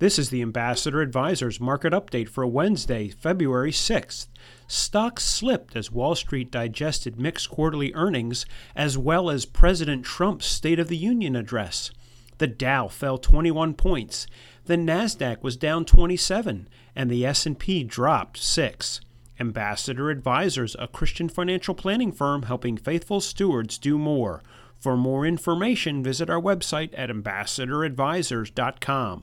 This is the Ambassador Advisors market update for Wednesday, February 6th. Stocks slipped as Wall Street digested mixed quarterly earnings as well as President Trump's State of the Union address. The Dow fell 21 points, the Nasdaq was down 27, and the S&P dropped 6. Ambassador Advisors, a Christian financial planning firm helping faithful stewards do more. For more information, visit our website at ambassadoradvisors.com.